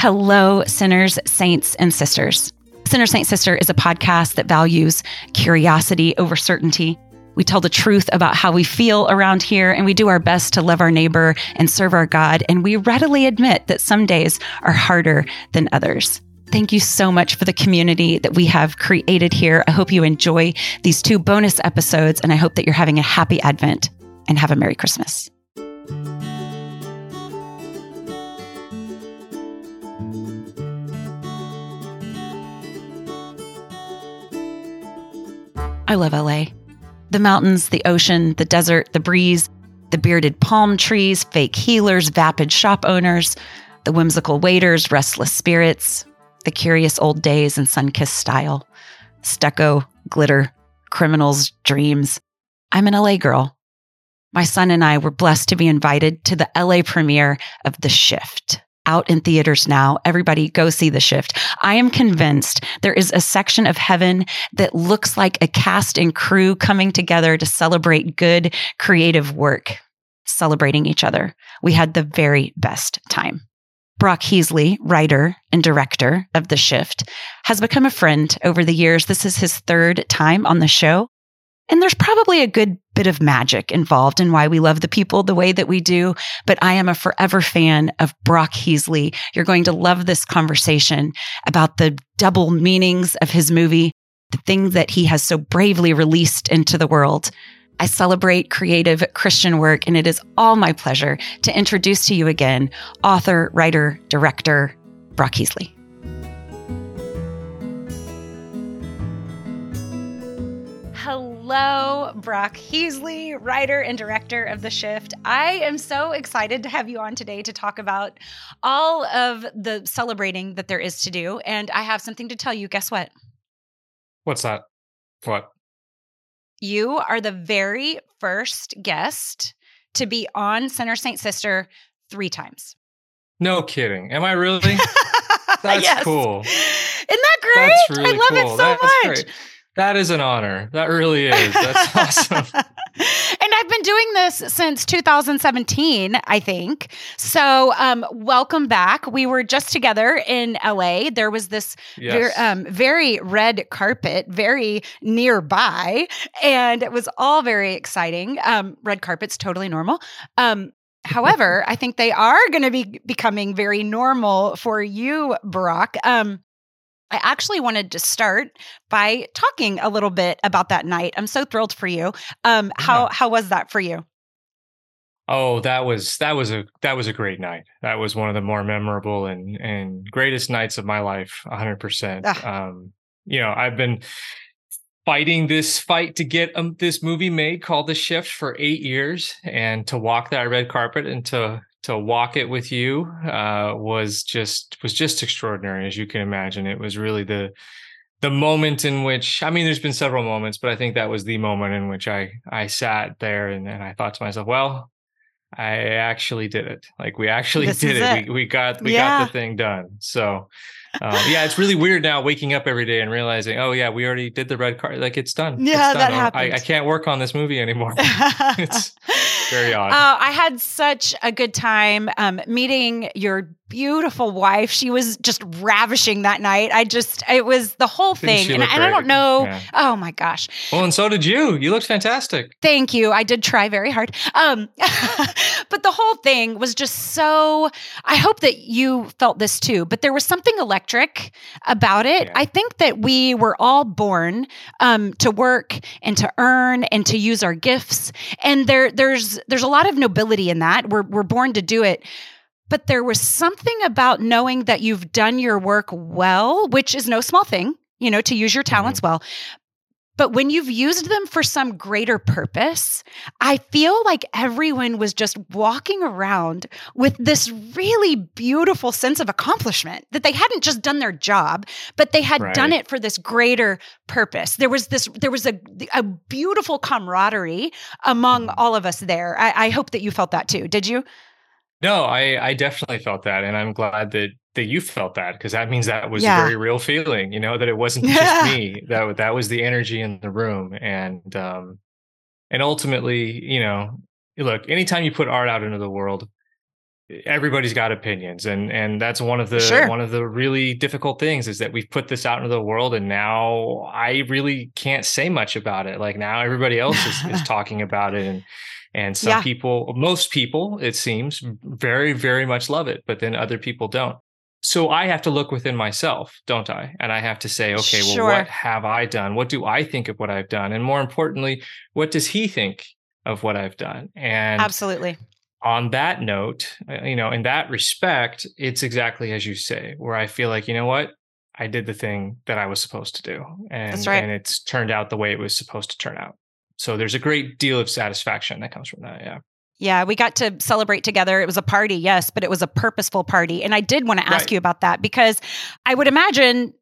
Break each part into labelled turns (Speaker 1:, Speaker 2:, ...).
Speaker 1: Hello, sinners, saints, and sisters. Sinner Saint Sister is a podcast that values curiosity over certainty. We tell the truth about how we feel around here, and we do our best to love our neighbor and serve our God. And we readily admit that some days are harder than others. Thank you so much for the community that we have created here. I hope you enjoy these two bonus episodes, and I hope that you're having a happy Advent and have a Merry Christmas. I love LA. The mountains, the ocean, the desert, the breeze, the bearded palm trees, fake healers, vapid shop owners, the whimsical waiters, restless spirits, the curious old days in sun kissed style, stucco, glitter, criminals, dreams. I'm an LA girl. My son and I were blessed to be invited to the LA premiere of The Shift out in theaters now. Everybody go see the shift. I am convinced there is a section of heaven that looks like a cast and crew coming together to celebrate good creative work, celebrating each other. We had the very best time. Brock Heasley, writer and director of The Shift, has become a friend over the years. This is his third time on the show. And there's probably a good bit of magic involved in why we love the people the way that we do. But I am a forever fan of Brock Heasley. You're going to love this conversation about the double meanings of his movie, the things that he has so bravely released into the world. I celebrate creative Christian work, and it is all my pleasure to introduce to you again author, writer, director, Brock Heasley. Hello, Brock Heasley, writer and director of The Shift. I am so excited to have you on today to talk about all of the celebrating that there is to do. And I have something to tell you. Guess what?
Speaker 2: What's that? What?
Speaker 1: You are the very first guest to be on Sinner Saint Sister three times.
Speaker 2: No kidding. Am I really? That's
Speaker 1: Yes.
Speaker 2: cool.
Speaker 1: Isn't that great?
Speaker 2: Really
Speaker 1: I love
Speaker 2: cool.
Speaker 1: it so
Speaker 2: That's
Speaker 1: much.
Speaker 2: great. That is an honor. That really is. That's awesome.
Speaker 1: and I've been doing this since 2017, I think. So, um, welcome back. We were just together in LA. There was this ver- um, very red carpet, very nearby, and it was all very exciting. Um, red carpet's totally normal. Um, however, I think they are going to be becoming very normal for you, Brock. Um, I actually wanted to start by talking a little bit about that night. I'm so thrilled for you. Um, how
Speaker 2: Yeah.
Speaker 1: how was that for you?
Speaker 2: Oh, that was that was a that was a great night. That was one of the more memorable and and greatest nights of my life. hundred percent. Um, you know, I've been fighting this fight to get um, this movie made called The Shift for eight years, and to walk that red carpet and to to walk it with you uh, was just was just extraordinary, as you can imagine. It was really the the moment in which I mean, there's been several moments, but I think that was the moment in which I I sat there and, and I thought to myself, well, I actually did it. Like we actually
Speaker 1: This
Speaker 2: did it.
Speaker 1: it.
Speaker 2: We we got we
Speaker 1: Yeah.
Speaker 2: got the thing done. So um, yeah, it's really weird now waking up every day and realizing, oh yeah, we already did the red card. Like it's done. It's
Speaker 1: Yeah,
Speaker 2: done.
Speaker 1: that
Speaker 2: Oh, I. I can't work on this movie anymore. It's very odd.
Speaker 1: Uh, I had such a good time um, meeting your beautiful wife. She was just ravishing that night. I just, it was the whole thing. And, and I don't know.
Speaker 2: Yeah.
Speaker 1: Oh my gosh.
Speaker 2: Well, and so did you. You looked fantastic.
Speaker 1: Thank you. I did try very hard. Um, but the whole thing was just so. I hope that you felt this too. But there was something electric about it.
Speaker 2: Yeah.
Speaker 1: I think that we were all born um, to work and to earn and to use our gifts, and there there's there's a lot of nobility in that. We're we're born to do it. But there was something about knowing that you've done your work well, which is no small thing, you know, to use your talents well. But when you've used them for some greater purpose, I feel like everyone was just walking around with this really beautiful sense of accomplishment that they hadn't just done their job, but they had done it for this greater purpose. There was this, there was a, a beautiful camaraderie among
Speaker 2: Mhm.
Speaker 1: all of us there. I, I hope that you felt that too. Did you?
Speaker 2: No, I I definitely felt that, and I'm glad that that you felt that because that means that was
Speaker 1: Yeah.
Speaker 2: a very real feeling. You know that it wasn't just me. That that was the energy in the room, and um, and ultimately, you know, look, anytime you put art out into the world, everybody's got opinions and and that's one of the
Speaker 1: Sure.
Speaker 2: one of the really difficult things is that we've put this out into the world and now I really can't say much about it. Like now everybody else is, is talking about it and and some
Speaker 1: Yeah.
Speaker 2: people most people it seems very very much love it but then other people don't. So I have to look within myself, don't I? And I have to say, okay, well
Speaker 1: Sure.
Speaker 2: what have I done? What do I think of what I've done? And more importantly, what does he think of what I've done? And
Speaker 1: Absolutely.
Speaker 2: on that note, uh, you know, in that respect, it's exactly as you say, where I feel like, you know what, I did the thing that I was supposed to do, and
Speaker 1: right.
Speaker 2: and it's turned out the way it was supposed to turn out. So there's a great deal of satisfaction that comes from that. Yeah,
Speaker 1: Yeah, we got to celebrate together. It was a party, yes, but it was a purposeful party. And I did want to ask
Speaker 2: Right.
Speaker 1: you about that because I would imagine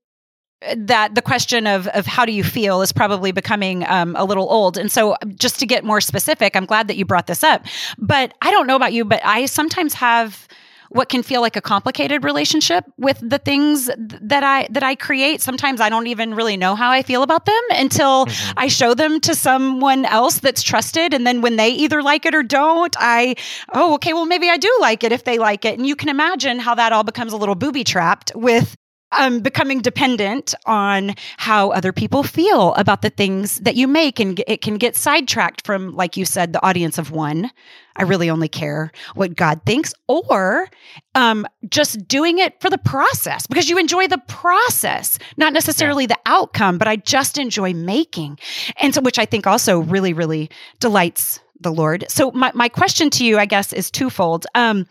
Speaker 1: uh, that the question of of how do you feel is probably becoming um, a little old. And so, just to get more specific, I'm glad that you brought this up. But I don't know about you, but I sometimes have what can feel like a complicated relationship with the things that I that I create. Sometimes I don't even really know how I feel about them until
Speaker 2: Mhm.
Speaker 1: I show them to someone else that's trusted. And then when they either like it or don't, I, oh, okay, well, maybe I do like it if they like it. And you can imagine how that all becomes a little booby trapped with um, becoming dependent on how other people feel about the things that you make. And it can get sidetracked from, like you said, the audience of one. I really only care what God thinks, or um, just doing it for the process because you enjoy the process, not necessarily the outcome, but I just enjoy making. And so, which I think also really, really delights the Lord. So, my, my question to you, I guess, is twofold. Um,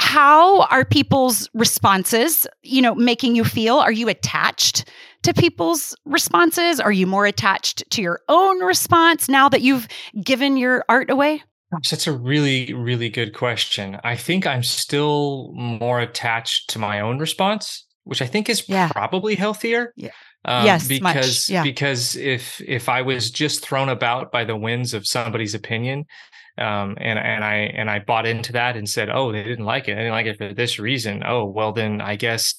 Speaker 1: how are people's responses, you know, making you feel? Are you attached to people's responses? Are you more attached to your own response now that you've given your art away?
Speaker 2: Gosh, that's a really really good question. I think I'm still more attached to my own response, which I think is
Speaker 1: Yeah.
Speaker 2: probably healthier.
Speaker 1: Yeah.
Speaker 2: Um,
Speaker 1: Yes,
Speaker 2: because
Speaker 1: Yeah.
Speaker 2: because if if I was just thrown about by the winds of somebody's opinion, um, and and I and I bought into that and said, oh, they didn't like it. They didn't like it for this reason. Oh, well, then I guess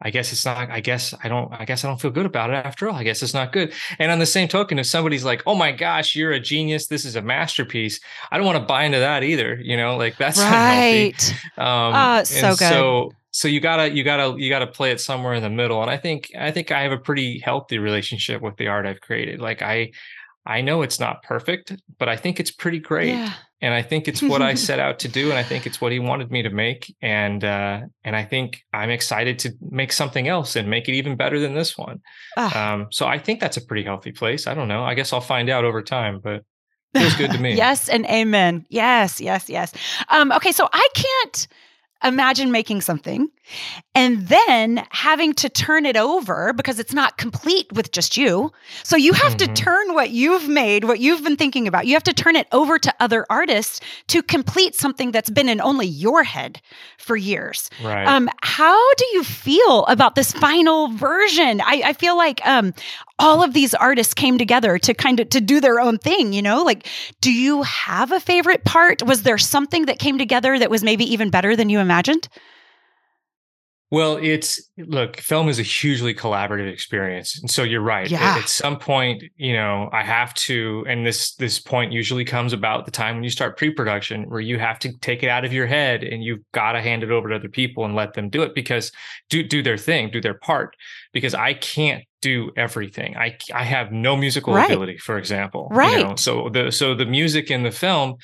Speaker 2: I guess it's not. I guess I don't. I guess I don't feel good about it after all. I guess it's not good. And on the same token, if somebody's like, "Oh my gosh, you're a genius. This is a masterpiece," I don't want to buy into that either. You know, like that's unhealthy.
Speaker 1: right.
Speaker 2: Um,
Speaker 1: Oh, so good.
Speaker 2: So so you gotta you gotta you gotta play it somewhere in the middle. And I think I think I have a pretty healthy relationship with the art I've created. Like I I know it's not perfect, but I think it's pretty great.
Speaker 1: Yeah.
Speaker 2: And I think it's what I set out to do, and I think it's what he wanted me to make. And uh, and I think I'm excited to make something else and make it even better than this one.
Speaker 1: Ah.
Speaker 2: Um, so I think that's a pretty healthy place. I don't know. I guess I'll find out over time, but feels good to me.
Speaker 1: yes, and amen. Yes, yes, yes. Um, okay, so I can't imagine making something and then having to turn it over because it's not complete with just you. So you have
Speaker 2: Mhm.
Speaker 1: to turn what you've made, what you've been thinking about, you have to turn it over to other artists to complete something that's been in only your head for years.
Speaker 2: Right.
Speaker 1: Um, how do you feel about this final version? I, I feel like um, all of these artists came together to kind of to do their own thing. You know, like, do you have a favorite part? Was there something that came together that was maybe even better than you imagined?
Speaker 2: Well, it's look, film is a hugely collaborative experience. And so you're right. At-
Speaker 1: Yeah.
Speaker 2: At, some point, you know, I have to, and this this point usually comes about the time when you start pre-production, where you have to take it out of your head and you've got to hand it over to other people and let them do it because do do their thing, do their part. Because I can't do everything. I I have no musical
Speaker 1: Right.
Speaker 2: ability, for example. you
Speaker 1: Right.
Speaker 2: know? So the so the music in the film,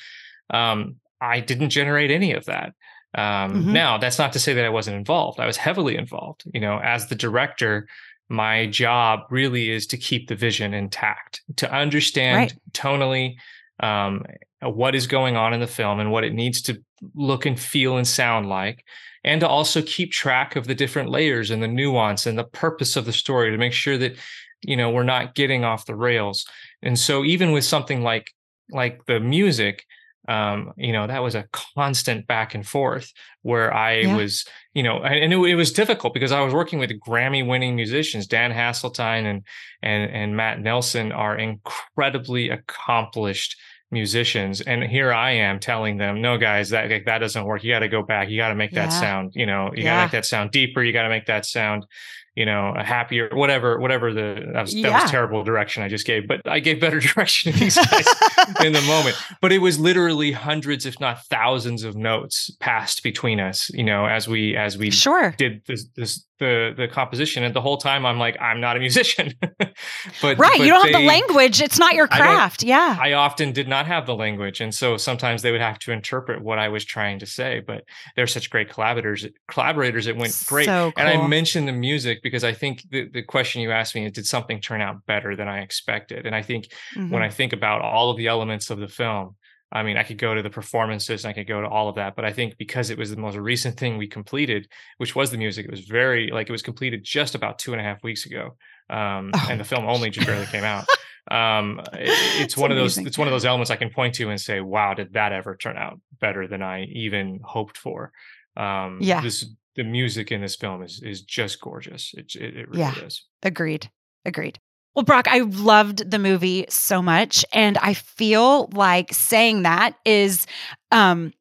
Speaker 2: um, I didn't generate any of that. Um,
Speaker 1: Mhm.
Speaker 2: Now, that's not to say that I wasn't involved. I was heavily involved. You know, as the director, my job really is to keep the vision intact, to understand
Speaker 1: Right.
Speaker 2: tonally um, what is going on in the film and what it needs to look and feel and sound like, and to also keep track of the different layers and the nuance and the purpose of the story to make sure that you know we're not getting off the rails. And so, even with something like like the music, um, you know, that was a constant back and forth where I
Speaker 1: Yeah.
Speaker 2: was, you know, and, it, it was difficult because I was working with Grammy winning musicians. Dan Haseltine and and and Matt Nelson are incredibly accomplished musicians and here i am telling them no guys that that doesn't work you got to go back you got to make that
Speaker 1: Yeah.
Speaker 2: sound you know you got to make that sound deeper you got to make that sound you know a happier whatever whatever the that was, that was terrible direction i just gave but i gave better direction to these guys in the moment but it was literally hundreds if not thousands of notes passed between us you know as we as we
Speaker 1: sure.
Speaker 2: did this this the the composition and the whole time i'm like i'm not a musician but
Speaker 1: Right.
Speaker 2: but
Speaker 1: you don't have the language. It's not your
Speaker 2: I
Speaker 1: craft. Yeah.
Speaker 2: I often did not have the language, and so sometimes they would have to interpret what I was trying to say. But they're such great collaborators. Collaborators, it went great.
Speaker 1: So
Speaker 2: And I mentioned the music because I think the, the question you asked me is, did something turn out better than I expected? And I think when
Speaker 1: Mhm.
Speaker 2: I think about all of the elements of the film, I mean, I could go to the performances and I could go to all of that, but I think because it was the most recent thing we completed, which was the music, it was very like it was completed just about two and a half weeks ago, um,
Speaker 1: Oh
Speaker 2: and the film only just barely came out. Um, i- it's,
Speaker 1: It's
Speaker 2: one of those. It's one of those elements I can point to and say, "Wow, did that ever turn out better than I even hoped for?" Um,
Speaker 1: Yeah.
Speaker 2: This the music in this film is is just gorgeous. It it, it really
Speaker 1: Yeah.
Speaker 2: is.
Speaker 1: Agreed. Agreed. Well, Brock, I loved the movie so much. And I feel like saying that is um,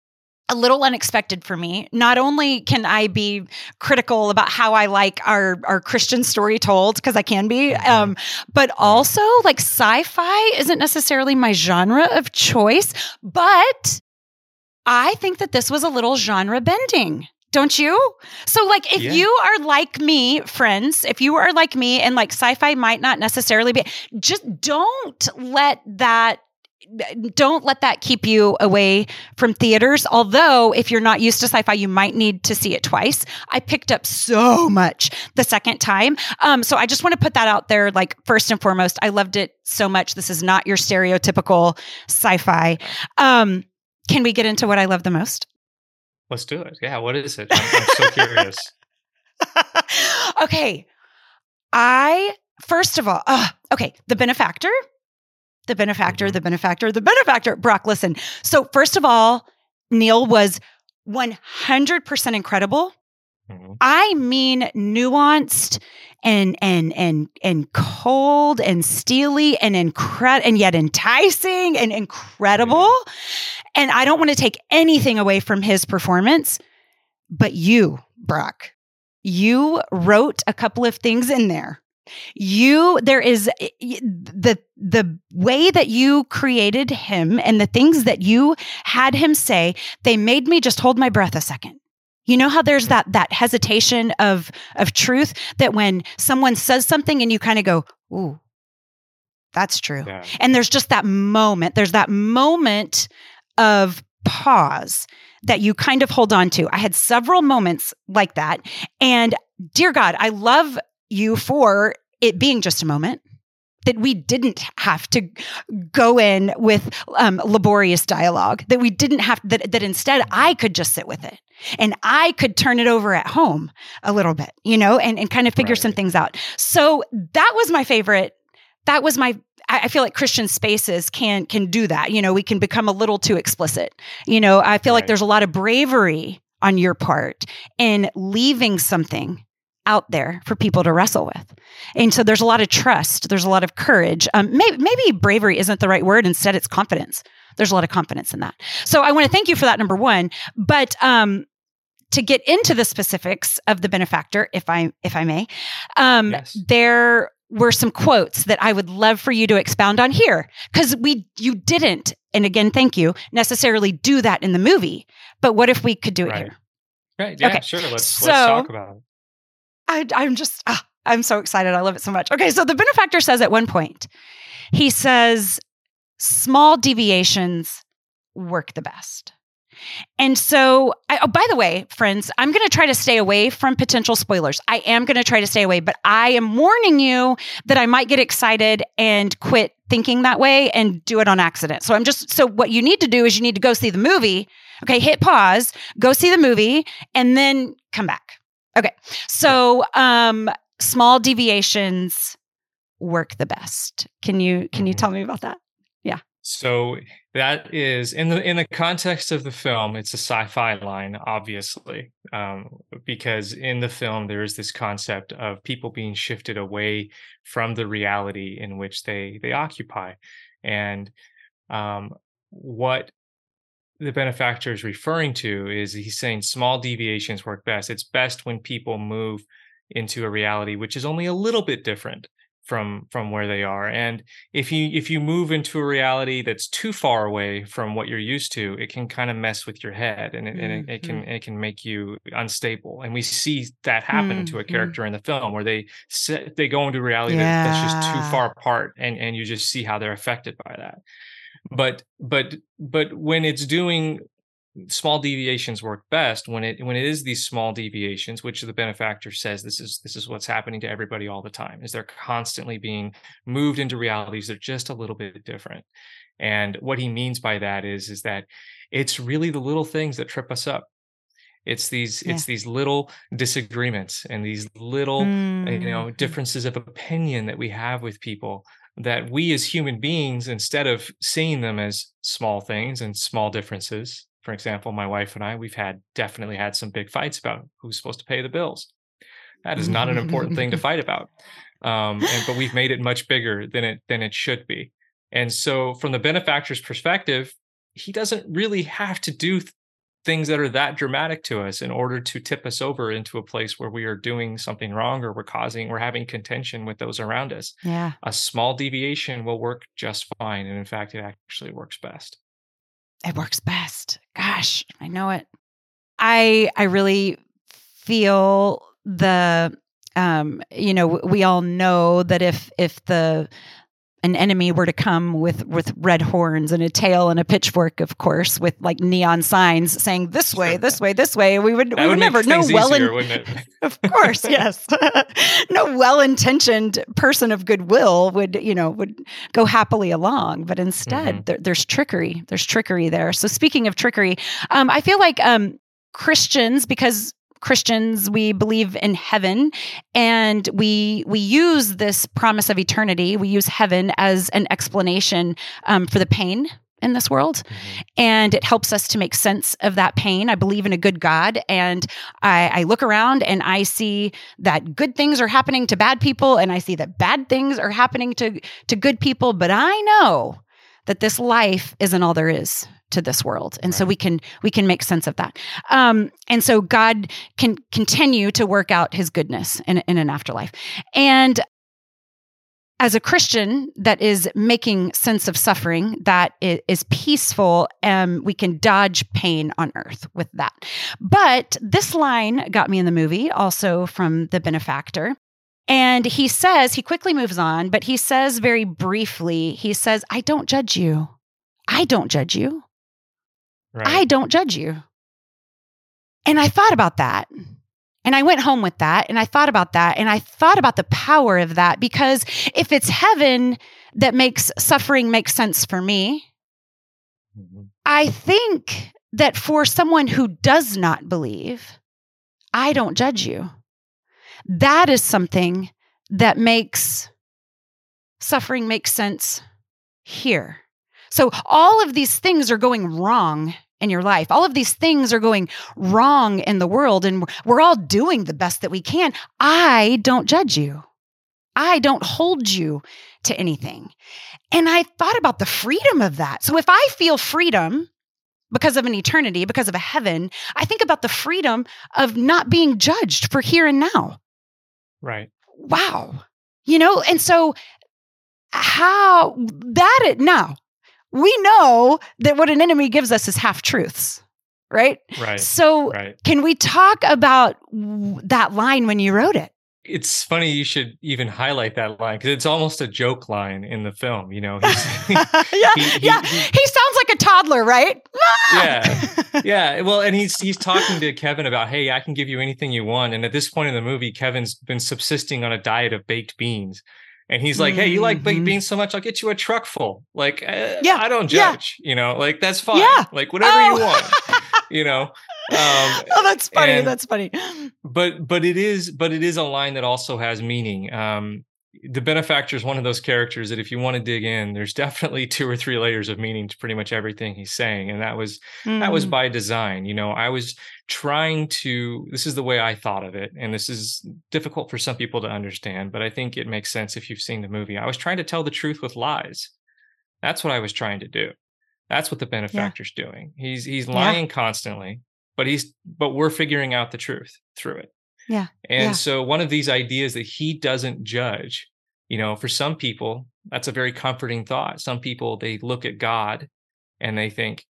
Speaker 1: a little unexpected for me. Not only can I be critical about how I like our, our Christian story told, because I can be,
Speaker 2: Mhm.
Speaker 1: um, but also like sci fi isn't necessarily my genre of choice. But I think that this was a little genre bending. Don't you? So, like, if
Speaker 2: Yeah.
Speaker 1: you are like me, friends, if you are like me and like sci fi might not necessarily be, just don't let that. Don't let that keep you away from theaters. Although, if you're not used to sci fi, you might need to see it twice. I picked up so much the second time. Um, so, I just want to put that out there. Like, first and foremost, I loved it so much. This is not your stereotypical sci fi. Um, can we get into what I love the most?
Speaker 2: Let's do it. Yeah. What is it? I'm, I'm so curious.
Speaker 1: okay. I, first of all, uh, okay, the benefactor, the benefactor,
Speaker 2: Mhm.
Speaker 1: the benefactor, the benefactor. Brock, listen. So, first of all, Neal was 100% incredible.
Speaker 2: Mhm.
Speaker 1: I mean nuanced and and and and cold and steely and and yet enticing and incredible. And I don't want to take anything away from his performance, but you, Brock, you wrote a couple of things in there. You there is eh, y- the the way that you created him and the things that you had him say, they made me just hold my breath a second. You know how there's that that hesitation of of truth that when someone says something and you kind of go, "Ooh, that's true."
Speaker 2: Yeah.
Speaker 1: And there's just that moment. There's that moment of pause that you kind of hold on to. I had several moments like that. And dear God, I love you for it being just a moment. That we didn't have to go in with um, laborious dialogue, that we didn't have, that, that instead I could just sit with it and I could turn it over at home a little bit, you know, and, and kind of figure some things out. So that was my favorite. That was my I I feel like Christian spaces can can do that. You know, we can become a little too explicit. You know, I feel like there's a lot of bravery on your part in leaving something out there for people to wrestle with. And so there's a lot of trust, there's a lot of courage. Um, maybe, maybe bravery isn't the right word. Instead, it's confidence. There's a lot of confidence in that. So I want to thank you for that, number one. But um, to get into the specifics of the benefactor, if I if I may, um,
Speaker 2: Yes.
Speaker 1: there were some quotes that I would love for you to expound on here because we you didn't, and again, thank you, necessarily do that in the movie. But what if we could do it
Speaker 2: Right.
Speaker 1: here?
Speaker 2: Right. Yeah.
Speaker 1: Okay.
Speaker 2: Sure. Let's
Speaker 1: So-
Speaker 2: let's talk about it.
Speaker 1: I, I'm just, ah, I'm so excited. I love it so much. Okay, so the benefactor says at one point, he says, small deviations work the best. And so, I, oh, by the way, friends, I'm going to try to stay away from potential spoilers. I am going to try to stay away, but I am warning you that I might get excited and quit thinking that way and do it on accident. So I'm just, so what you need to do is you need to go see the movie. Okay, hit pause, go see the movie, and then come back. Okay. So, um, small deviations work the best. Can you can you
Speaker 2: Mhm.
Speaker 1: tell me about that? Yeah.
Speaker 2: So that is in the in the context of the film, it's a sci-fi line, obviously, um, because in the film there is this concept of people being shifted away from the reality in which they they occupy, and um, what the benefactor is referring to is he's saying small deviations work best. It's best when people move into a reality which is only a little bit different from from where they are and if you if you move into a reality that's too far away from what you're used to it can kind of mess with your head and it, mm-hmm. and it, it, can mm-hmm. it can make you unstable and we see that happen mm-hmm. to a character in the film where they set, they go into a reality yeah. that's just too far apart and and you just see how they're affected by that but but but when it's doing small deviations work best when it when it is these small deviations which the benefactor says this is this is what's happening to everybody all the time is they're constantly being moved into realities that are just a little bit different and what he means by that is is that it's really the little things that trip us up it's these yeah. it's these little disagreements and these little mm. you know mm-hmm. differences of opinion that we have with people that we as human beings instead of seeing them as small things and small differences for example, my wife and I, we've had definitely had some big fights about who's supposed to pay the bills. That is not an important thing to fight about. Um, and, but we've made it much bigger than it than it should be. And so, from the benefactor's perspective, he doesn't really have to do things that are that dramatic to us in order to tip us over into a place where we are doing something wrong or we're causing we're having contention with those around us.
Speaker 1: Yeah.
Speaker 2: A small deviation will work just fine. And in fact, it actually works best
Speaker 1: it works best. Gosh, I know it. I I really feel the um you know we all know that if if the an enemy were to come with with red horns and a tail and a pitchfork, of course, with like neon signs saying "this way, this way, this way," we would
Speaker 2: that
Speaker 1: we
Speaker 2: would,
Speaker 1: would never
Speaker 2: know
Speaker 1: well.
Speaker 2: In-
Speaker 1: of course, yes, no well-intentioned person of goodwill would you know would go happily along, but instead mm-hmm. there, there's trickery. There's trickery there. So speaking of trickery, um, I feel like um, Christians because Christians, we believe in heaven and we we use this promise of eternity. We use heaven as an explanation um, for the pain in this world. Mm-hmm. And it helps us to make sense of that pain. I believe in a good God. And I, I, look around and I see that good things are happening to bad people. And I see that bad things are happening to, to good people. But I know that this life isn't all there is to this world and right. so we can we can make sense of that um, and so god can continue to work out his goodness in, in an afterlife and as a christian that is making sense of suffering that is peaceful and um, we can dodge pain on earth with that but this line got me in the movie also from the benefactor and he says, he quickly moves on, but he says very briefly, he says, I don't judge you. I don't judge you. Right. I don't judge you. And I thought about that. And I went home with that and I thought about that and I thought about the power of that because if it's heaven that makes suffering make sense for me, mm-hmm. I think that for someone who does not believe, I don't judge you. That is something that makes suffering make sense here. So all of these things are going wrong in your life. All of these things are going wrong in the world, and we're all doing the best that we can. I don't judge you. I don't hold you to anything. And I thought about the freedom of that. So if I feel freedom because of an eternity, because of a heaven, I think about the freedom of not being judged for here and now.
Speaker 2: Right.
Speaker 1: Wow. You know, and so how that it now we know that what an enemy gives us is half truths right
Speaker 2: right
Speaker 1: so
Speaker 2: right.
Speaker 1: can we talk about that line when you wrote it
Speaker 2: it's funny you should even highlight that line because it's almost a joke line in the film. You know,
Speaker 1: yeah, he, he, yeah. He, he, sounds like a toddler, right?
Speaker 2: yeah, ah! yeah. Well, and he's he's talking to Kevin about, hey, I can give you anything you want. And at this point in the movie, Kevin's been subsisting on a diet of baked beans. And he's like, "Hey, you like baked mm-hmm. beans so much? I'll get you a truck full. Like, uh, yeah, I don't judge. Yeah. You know, like that's fine. Yeah. like whatever oh. you want. you know."
Speaker 1: Um, oh, that's funny. And, that's funny.
Speaker 2: But but it is but it is a line that also has meaning. Um, the benefactor is one of those characters that if you want to dig in there's definitely two or three layers of meaning to pretty much everything he's saying and that was mm. that was mm. by design you know i was trying to this is the way i thought of it and this is difficult for some people to understand but i think it makes sense if you've seen the movie i was trying to tell the truth with lies that's what i was trying to do That's what the benefactor's yeah. doing. He's he's lying yeah. constantly, but he's but we're figuring out the truth through it.
Speaker 1: Yeah.
Speaker 2: And
Speaker 1: yeah.
Speaker 2: so one of these ideas that he doesn't judge, you know, for some people, that's a very comforting thought. Some people they look at God and they think,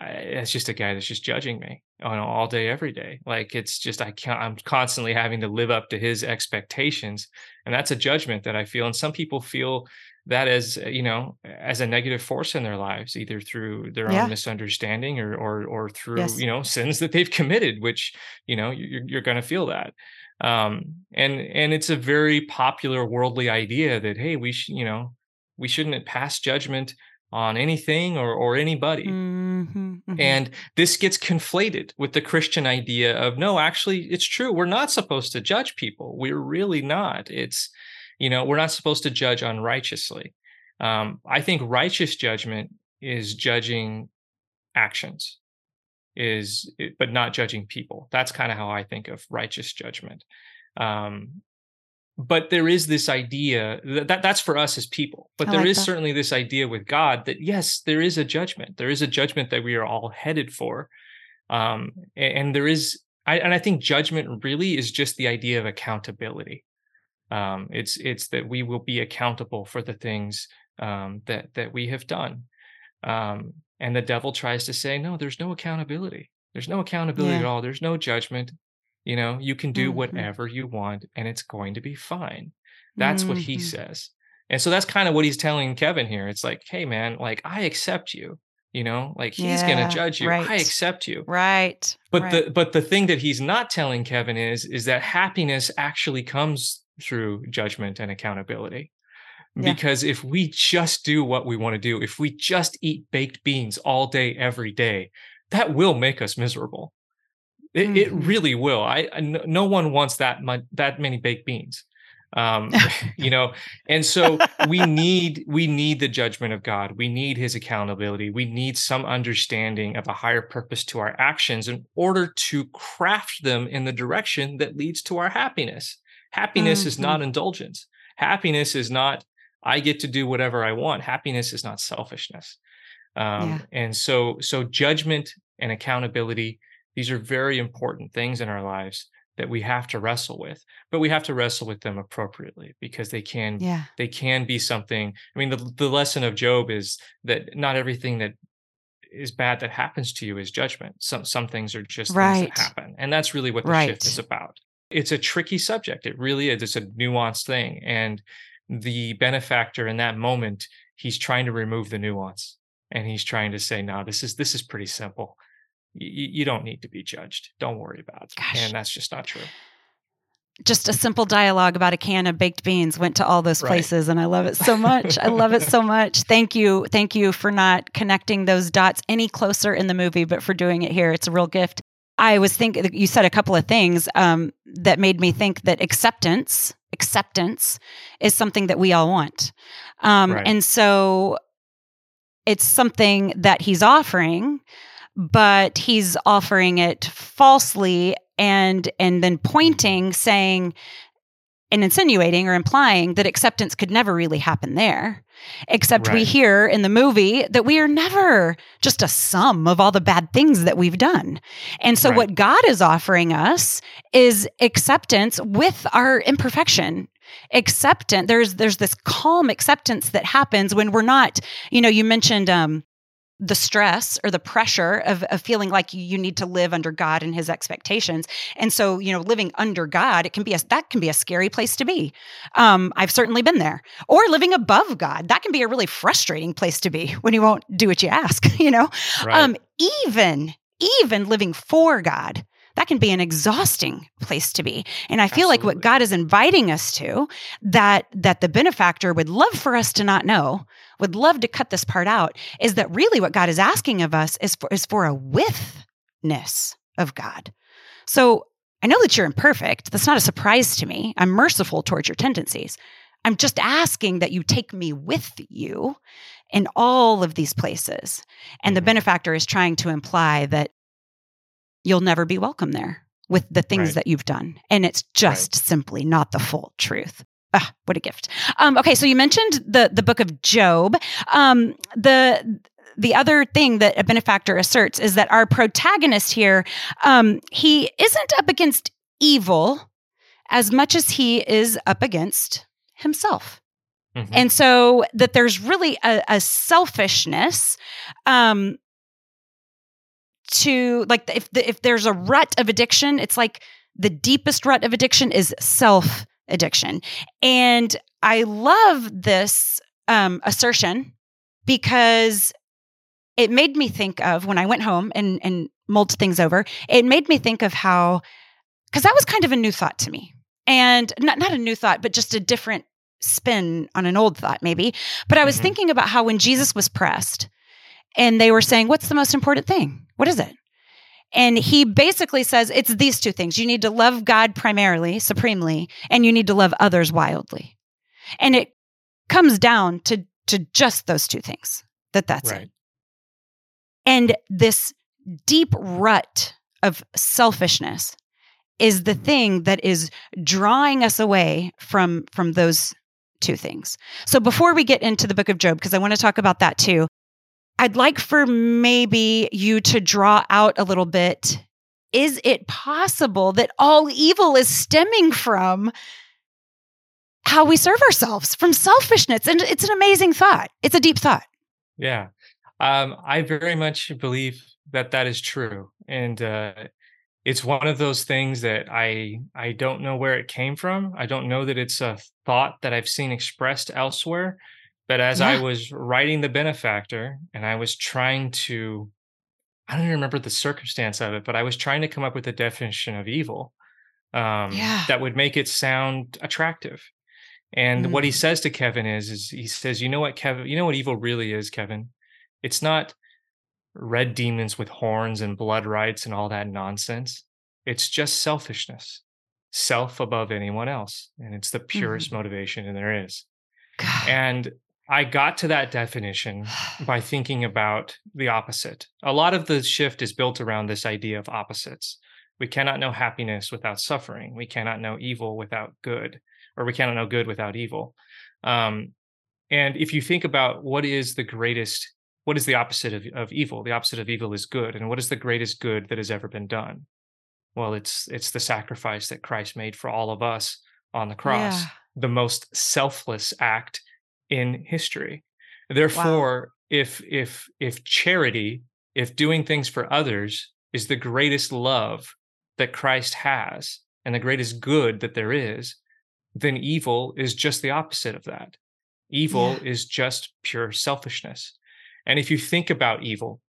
Speaker 2: it's just a guy that's just judging me on all day every day like it's just i can't i'm constantly having to live up to his expectations and that's a judgment that i feel and some people feel that as you know as a negative force in their lives either through their yeah. own misunderstanding or or or through yes. you know sins that they've committed which you know you're, you're going to feel that um and and it's a very popular worldly idea that hey we should you know we shouldn't pass judgment on anything or or anybody. Mm-hmm, mm-hmm. And this gets conflated with the Christian idea of no, actually it's true. We're not supposed to judge people. We're really not. It's you know, we're not supposed to judge unrighteously. Um, I think righteous judgment is judging actions is but not judging people. That's kind of how i think of righteous judgment. Um, but there is this idea that, that that's for us as people but I there like is that. certainly this idea with god that yes there is a judgment. There is a judgment that we are all headed for. Um, and, and, there is I, and i think judgment really is just the idea of accountability um, it's it's that we will be accountable for the things um, that that we have done um, and the devil tries to say no there's no accountability there's no accountability yeah. at all there's no judgment you know, you can do mm-hmm. whatever you want and it's going to be fine. That's mm-hmm. what he mm-hmm. says. And so that's kind of what he's telling Kevin here. It's like, hey, man, like I accept you. You know, like he's yeah, going to judge you. Right. I accept you.
Speaker 1: Right.
Speaker 2: But
Speaker 1: right.
Speaker 2: the but the thing that he's not telling Kevin is is that happiness actually comes through judgment and accountability. Yeah. Because if we just do what we want to do, if we just eat baked beans all day every day, that will make us miserable. It, mm-hmm. it really will. I, I, no one wants that much, that many baked beans. Um, you know, and so we need we need the judgment of God. We need His accountability. We need some understanding of a higher purpose to our actions in order to craft them in the direction that leads to our happiness. Happiness mm-hmm. is not indulgence. Happiness is not I get to do whatever I want. Happiness is not selfishness. Um, yeah. And so so judgment and accountability these are very important things in our lives that we have to wrestle with but we have to wrestle with them appropriately because they can yeah. they can be something i mean the, the lesson of Job is that not everything that is bad that happens to you is judgment some some things are just right. things that happen and that's really what the right. shift is about it's a tricky subject it really is it's a nuanced thing and the benefactor in that moment he's trying to remove the nuance and he's trying to say no this is this is pretty simple you, you don't need to be judged. Don't worry about it. Gosh. And that's just not true
Speaker 1: just a simple dialogue about a can of baked beans went to all those places right. and I love it so much. I love it so much. Thank you. Thank you for not connecting those dots any closer in the movie, but for doing it here. It's a real gift. I was thinking you said a couple of things um, that made me think that acceptance, acceptance is something that we all want. Um, right. And so it's something that he's offering but he's offering it falsely and and then pointing saying and insinuating or implying that acceptance could never really happen there except right. we hear in the movie that we are never just a sum of all the bad things that we've done and so right. what god is offering us is acceptance with our imperfection acceptance there's there's this calm acceptance that happens when we're not you know you mentioned um the stress or the pressure of, of feeling like you need to live under God and his expectations. And so, you know, living under God, it can be a, that can be a scary place to be. Um, I've certainly been there or living above God. That can be a really frustrating place to be when you won't do what you ask, you know, right. um, even, even living for God that can be an exhausting place to be. And I feel Absolutely. like what God is inviting us to that that the benefactor would love for us to not know, would love to cut this part out, is that really what God is asking of us is for is for a withness of God. So I know that you're imperfect. That's not a surprise to me. I'm merciful towards your tendencies. I'm just asking that you take me with you in all of these places. And the mm-hmm. benefactor is trying to imply that you'll never be welcome there with the things right. that you've done. And it's just right. simply not the full truth. Ah, what a gift. Um, okay, so you mentioned the the book of Job. Um, the the other thing that a benefactor asserts is that our protagonist here, um, he isn't up against evil as much as he is up against himself. Mm-hmm. And so that there's really a, a selfishness um, to like if the, if there's a rut of addiction, it's like the deepest rut of addiction is self addiction. And I love this um, assertion because it made me think of when I went home and and mulled things over. It made me think of how because that was kind of a new thought to me, and not not a new thought, but just a different spin on an old thought, maybe. But I was mm-hmm. thinking about how when Jesus was pressed, and they were saying, "What's the most important thing? What is it?" And he basically says it's these two things. You need to love God primarily, supremely, and you need to love others wildly. And it comes down to to just those two things. That that's right. it. And this deep rut of selfishness is the mm-hmm. thing that is drawing us away from from those two things. So before we get into the book of Job because I want to talk about that too, I'd like for maybe you to draw out a little bit is it possible that all evil is stemming from how we serve ourselves from selfishness. And it's an amazing thought. It's a deep thought.
Speaker 2: Yeah. Um, I very much believe that that is true. And uh, it's one of those things that I I don't know where it came from. I don't know that it's a thought that I've seen expressed elsewhere. But as yeah. I was writing the benefactor and I was trying to I don't even remember the circumstance of it, but I was trying to come up with a definition of evil um, yeah. that would make it sound attractive. And mm. what he mm. says to Kevin is, is he says, you know what, Kevin, you know what evil really is, Kevin? It's not red demons with horns and blood rites and all that nonsense. It's just selfishness, self above anyone else. And it's the purest mm. motivation and there is. God. And I got to that definition by thinking about the opposite. A lot of the shift is built around this idea of opposites. We cannot know happiness without suffering. We cannot know evil without good or we cannot know good without evil. Um, and if you think about what is the greatest, what is the opposite of, of evil? The opposite of evil is good. And what is the greatest good that has ever been done? Well, it's it's the sacrifice that Christ made for all of us on the cross, yeah. the most selfless act in history. Therefore, wow. if if if charity, if doing things for others is the greatest love that Christ has and the greatest good that there is, then evil is just the opposite of that. Evil yeah. is just pure selfishness. And if you think about evil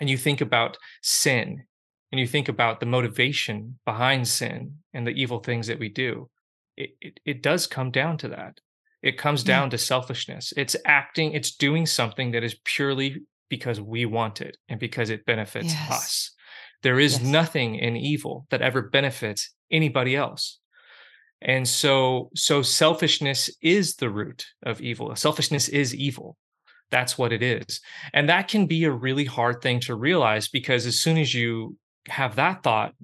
Speaker 2: and you think about sin and you think about the motivation behind sin and the evil things that we do, it, it, it does come down to that. It comes down to selfishness. It's acting, it's doing something that is purely because we want it and because it benefits yes. us. There is yes. nothing in evil that ever benefits anybody else and so so selfishness is the root of evil selfishness is evil that's what it is and that can be a really hard thing to realize because as soon as you have that thought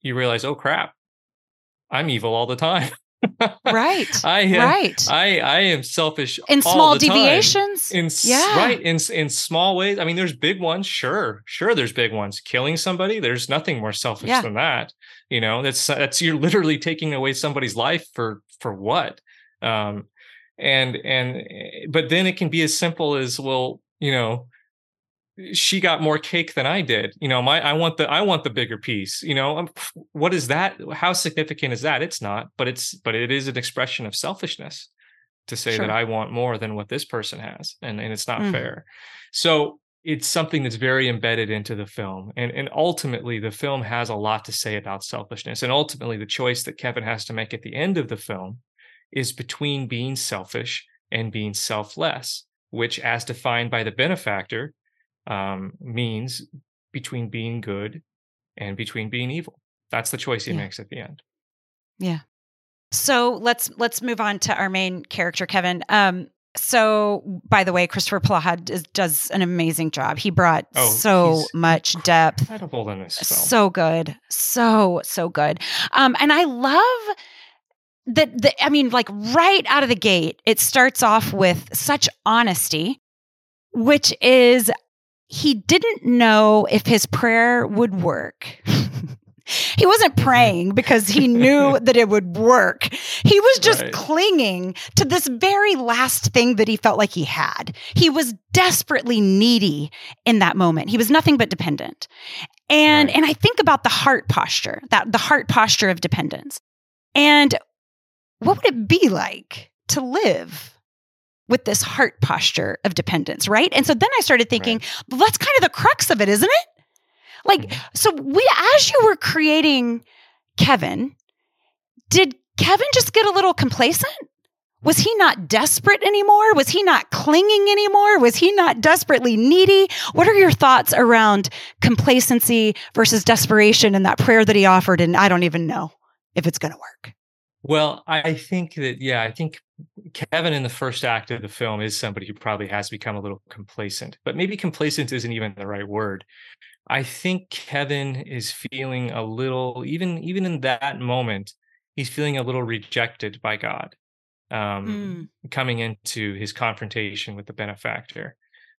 Speaker 2: you realize oh crap i'm evil all the time
Speaker 1: right.
Speaker 2: I am, right. I I am selfish
Speaker 1: in small deviations.
Speaker 2: Time. In yeah. right in in small ways. I mean, there's big ones. Sure, sure. There's big ones. Killing somebody. There's nothing more selfish yeah. than that. You know, that's that's you're literally taking away somebody's life for for what? Um, and and eh, but then it can be as simple as well. You know, she got more cake than I did. You know, my I want the I want the bigger piece. You know, um, what is that? How significant is that? It's not, but it's but it is an expression of selfishness to say sure. that I want more than what this person has, and and it's not mm. fair. So it's something that's very embedded into the film, and and ultimately the film has a lot to say about selfishness, and ultimately the choice that Kevin has to make at the end of the film is between being selfish and being selfless, which, as defined by the benefactor um, means between being good and between being evil. That's the choice he yeah. makes at the end.
Speaker 1: Yeah. So let's let's move on to our main character, Kevin. Um, so by the way, Kristoffer Polaha does, does an amazing job. He brought oh, so much depth.
Speaker 2: Incredible in this film.
Speaker 1: So good. So, so good. Um, and I love that the I mean, like right out of the gate, it starts off with such honesty, which is he didn't know if his prayer would work. he wasn't praying because he knew that it would work. He was just
Speaker 2: Right.
Speaker 1: clinging to this very last thing that he felt like he had. He was desperately needy in that moment. He was nothing but dependent. And
Speaker 2: Right.
Speaker 1: and I think about the heart posture, that the heart posture of dependence. And what would it be like to live with this heart posture of dependence, right? And so then I started thinking, well, that's kind of the crux of it, isn't it? Like,
Speaker 2: Mhm.
Speaker 1: so we, as you were creating Kevin, did Kevin just get a little complacent? Was he not desperate anymore? Was he not clinging anymore? Was he not desperately needy? What are your thoughts around complacency versus desperation and that prayer that he offered? And I don't even know if it's going to work.
Speaker 2: Well, I think that yeah, I think Kevin in the first act of the film is somebody who probably has become a little complacent, but maybe complacent isn't even the right word. I think Kevin is feeling a little, even even in that moment, he's feeling a little rejected by God, um, coming into his confrontation with the benefactor,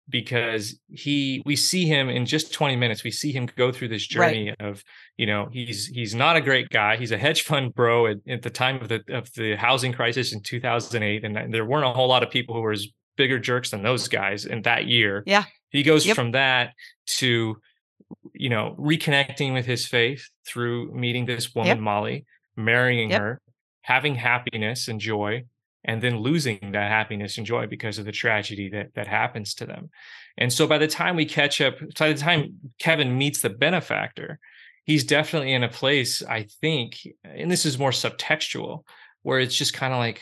Speaker 2: because he we see him in just 20 minutes, we see him go through this
Speaker 1: Right.
Speaker 2: journey of you know he's he's not a great guy he's a hedge fund bro at, at the time of the of the housing crisis in 2008 and there weren't a whole lot of people who were as bigger jerks than those guys in that year
Speaker 1: Yeah.
Speaker 2: he goes
Speaker 1: Yep.
Speaker 2: from that to you know reconnecting with his faith through meeting this woman
Speaker 1: Yep.
Speaker 2: molly marrying
Speaker 1: Yep.
Speaker 2: her having happiness and joy and then losing that happiness and joy because of the tragedy that that happens to them and so by the time we catch up by the time kevin meets the benefactor he's definitely in a place i think and this is more subtextual where it's just kind of like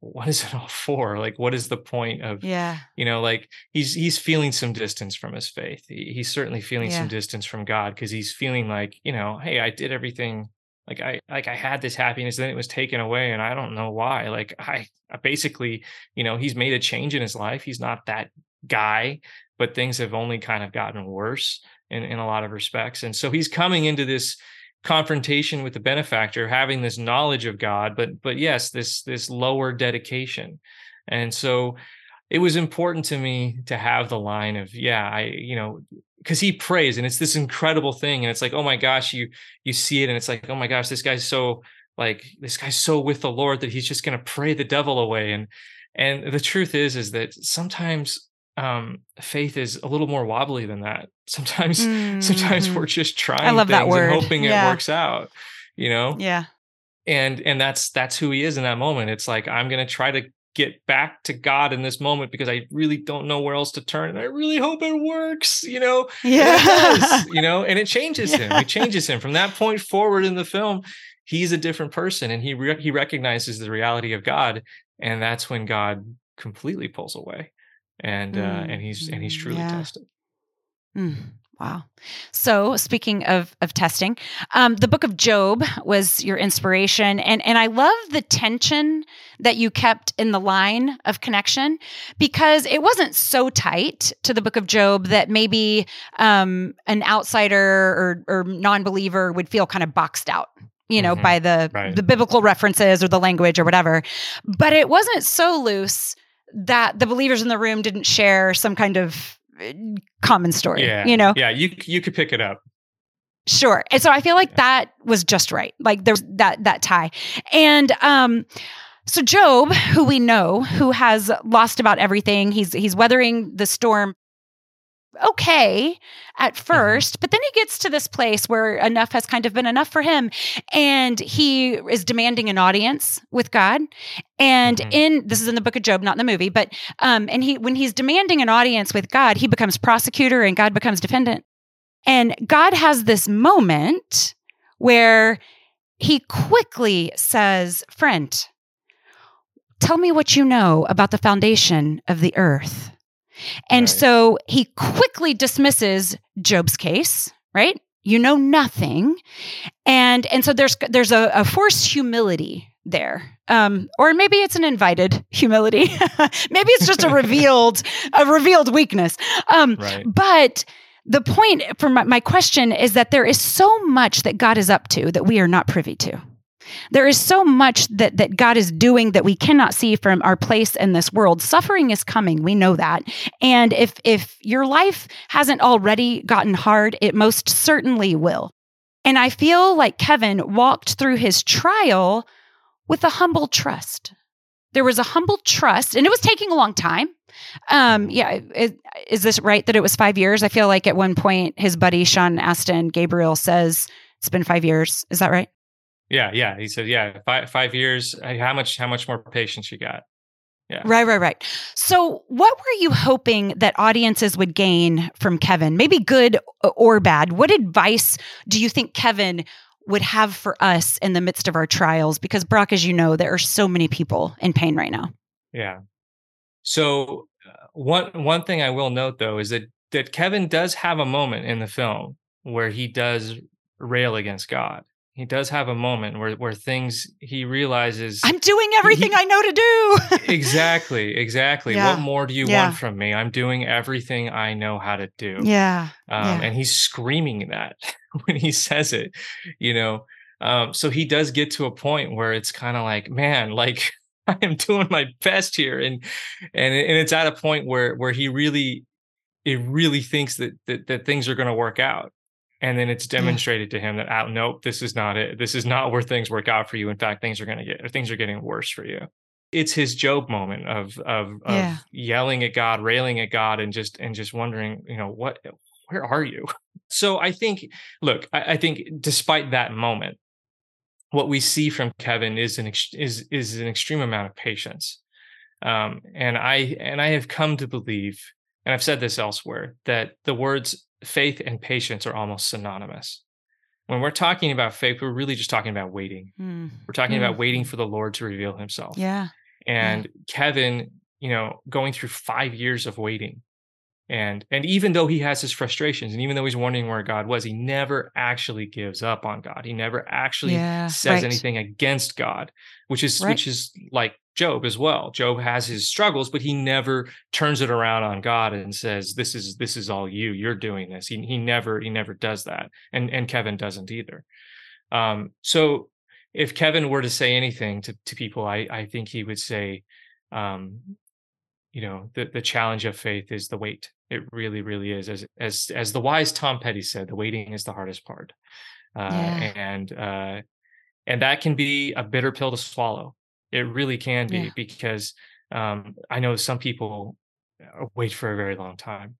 Speaker 2: what is it all for like what is the point of
Speaker 1: Yeah.
Speaker 2: you know like he's he's feeling some distance from his faith He- he's certainly feeling
Speaker 1: Yeah.
Speaker 2: some distance from god because he's feeling like you know hey i did everything like i like i had this happiness then it was taken away and i don't know why. Like i, I basically you know he's made a change in his life. He's not that guy but things have only kind of gotten worse in, in a lot of respects. And so he's coming into this confrontation with the benefactor having this knowledge of god but but yes this this lower dedication. And so it was important to me to have the line of yeah i you know because he prays and it's this incredible thing and it's like oh my gosh you you see it and it's like oh my gosh this guy's so like this guy's so with the lord that he's just going to pray the devil away and and the truth is is that sometimes um faith is a little more wobbly than that sometimes sometimes
Speaker 1: Mhm.
Speaker 2: we're just trying I
Speaker 1: love that word.
Speaker 2: and hoping
Speaker 1: Yeah.
Speaker 2: it works out you know
Speaker 1: Yeah.
Speaker 2: and and that's that's who he is in that moment it's like i'm going to try to get back to god in this moment because i really don't know where else to turn and i really hope it works you know?
Speaker 1: Yeah.
Speaker 2: does, you know? And it changes him. It changes him. From that point forward in the film he's a different person and he re- he recognizes the reality of god and that's when god completely pulls away and uh and he's and he's
Speaker 1: Mm,
Speaker 2: truly
Speaker 1: yeah.
Speaker 2: tested.
Speaker 1: Mm, wow. So speaking of of testing, um, the book of Job was your inspiration, and and I love the tension that you kept in the line of connection because it wasn't so tight to the book of Job that maybe um, an outsider or or non believer would feel kind of boxed out. You know,
Speaker 2: Mhm.
Speaker 1: by the
Speaker 2: Right.
Speaker 1: the biblical references or the language or whatever, but it wasn't so loose that the believers in the room didn't share some kind of common story.
Speaker 2: yeah
Speaker 1: You know,
Speaker 2: yeah you you could pick it up
Speaker 1: sure. And so I feel like
Speaker 2: Yeah.
Speaker 1: that was just right. Like there's that that tie. And um so Job, who we know, who has lost about everything, he's he's weathering the storm okay at 1st but then he gets to this place where enough has kind of been enough for him and he is demanding an audience with God. And
Speaker 2: Mhm.
Speaker 1: in this is in the book of Job not in the movie but um and he when he's demanding an audience with God he becomes prosecutor and God becomes defendant. And God has this moment where he quickly says friend tell me what you know about the foundation of the earth and
Speaker 2: Right.
Speaker 1: so he quickly dismisses Job's case, right? You know nothing. And and so there's there's a, a forced humility there. Um, or maybe it's an invited humility. maybe it's just a revealed, a revealed weakness. Um,
Speaker 2: right
Speaker 1: but the point for my, my question is that there is so much that God is up to that we are not privy to. There is so much that that God is doing that we cannot see from our place in this world. Suffering is coming. We know that. And if if your life hasn't already gotten hard, it most certainly will. And I feel like Kevin walked through his trial with a humble trust. There was a humble trust, and it was taking a long time. Um, yeah, it, is this right that it was five years? I feel like at one point his buddy Sean Astin Gabriel says it's been five years. Is that right?
Speaker 2: Yeah, yeah. He said, yeah, five five years. How much how much more patience you got?
Speaker 1: Yeah. Right, right, right. So, what were you hoping that audiences would gain from Kevin? Maybe good or bad. What advice do you think Kevin would have for us in the midst of our trials? Because, Brock, as you know, there are so many people in pain right now.
Speaker 2: Yeah. So, uh, one one thing I will note though is that that Kevin does have a moment in the film where he does rail against God he does have a moment where where things he realizes
Speaker 1: I'm doing everything he, I know to do.
Speaker 2: exactly, exactly. Yeah. What more do you yeah. want from me? I'm doing everything I know how to do.
Speaker 1: Yeah.
Speaker 2: Um, yeah. And he's screaming that when he says it, you know. Um, so he does get to a point where it's kind of like, man, like I am doing my best here, and and and it's at a point where where he really, it really thinks that that, that things are going to work out and then it's demonstrated yeah. to him that oh, nope this is not it. This is not where things work out for you. In fact things are going to get or things are getting worse for you. It's his Job moment of of, of yeah. yelling at god railing at god and just and just wondering you know what where are you? So i think look I, I think despite that moment what we see from kevin is an is is an extreme amount of patience. Um, and i and i have come to believe and i've said this elsewhere that the words faith and patience are almost synonymous. When we're talking about faith, we're really just talking about waiting. Mm. We're talking mm. about waiting for the Lord to reveal himself.
Speaker 1: Yeah.
Speaker 2: And yeah. Kevin, you know, going through five years of waiting. And and even though he has his frustrations and even though he's wondering where God was, he never actually gives up on God. He never actually yeah, says right. anything against God, which is right. which is like Job as well. Job has his struggles, but he never turns it around on God and says, "This is this is all you. You're doing this." He he never he never does that, and and Kevin doesn't either. Um, so if Kevin were to say anything to to people, I I think he would say, um, you know, the the challenge of faith is the wait. It really really is. As as as the wise Tom Petty said, the waiting is the hardest part, uh, yeah. and uh, and that can be a bitter pill to swallow it really can be yeah. because um, I know some people uh, wait for a very long time,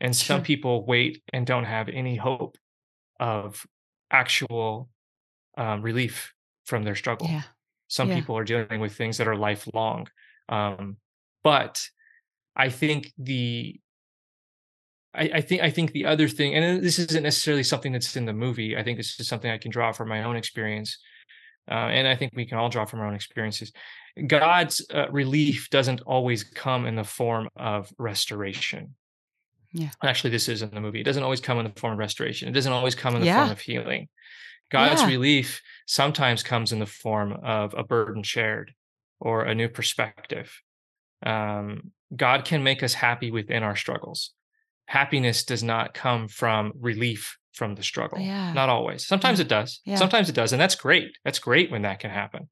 Speaker 2: and some sure. people wait and don't have any hope of actual um, relief from their struggle.
Speaker 1: Yeah.
Speaker 2: Some yeah. people are dealing with things that are lifelong, um, but I think the I, I, think I think the other thing, and this isn't necessarily something that's in the movie. I think this is something I can draw from my own experience uh, and I think we can all draw from our own experiences. God's uh, relief doesn't always come in the form of restoration.
Speaker 1: Yeah.
Speaker 2: Actually, this is in the movie. It doesn't always come in the form of restoration. It doesn't always come in the yeah. form of healing. God's yeah. relief sometimes comes in the form of a burden shared or a new perspective. Um, God can make us happy within our struggles. Happiness does not come from relief from the oh, struggle.
Speaker 1: Yeah.
Speaker 2: Not always. Sometimes yeah. it does. Yeah. Sometimes it does. And that's great. That's great when that can happen.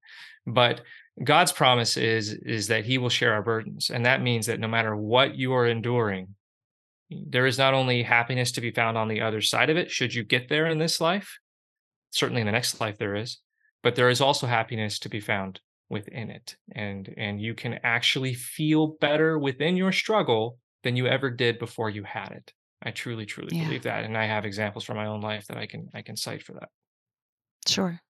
Speaker 2: But God's promise is is that he will share our burdens. And that means that no matter what you are enduring, there is not only happiness to be found on the other side of it, should you get there in this life. Certainly in the next life there is, but there is also happiness to be found within it. And and you can actually feel better within your struggle than you ever did before you had it. I truly, truly yeah. believe that, and I have examples from my own life that I can I can cite for that.
Speaker 1: Sure.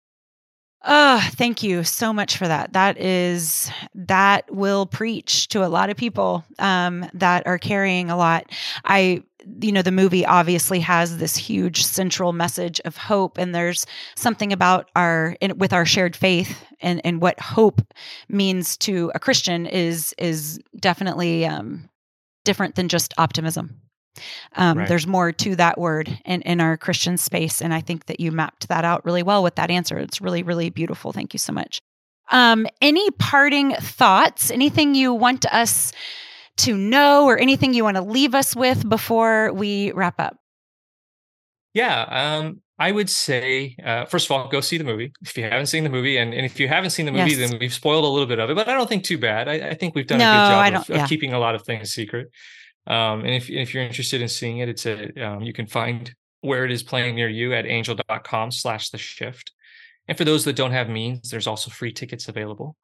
Speaker 1: Oh, thank you so much for that. That is that will preach to a lot of people um, that are carrying a lot. I, you know, the movie obviously has this huge central message of hope, and there's something about our in, with our shared faith and and what hope means to a Christian is is definitely um, different than just optimism. Um, right. There's more to that word in, in our Christian space. And I think that you mapped that out really well with that answer. It's really, really beautiful. Thank you so much. Um, any parting thoughts? Anything you want us to know or anything you want to leave us with before we wrap up?
Speaker 2: Yeah. Um, I would say, uh, first of all, go see the movie if you haven't seen the movie, and, and if you haven't seen the movie, yes. then we've spoiled a little bit of it, but I don't think too bad. I, I think we've done no, a good job of, yeah. of, keeping a lot of things secret. Um, and if if you're interested in seeing it, it's a um, you can find where it is playing near you at angel.com slash the shift. And for those that don't have means, there's also free tickets available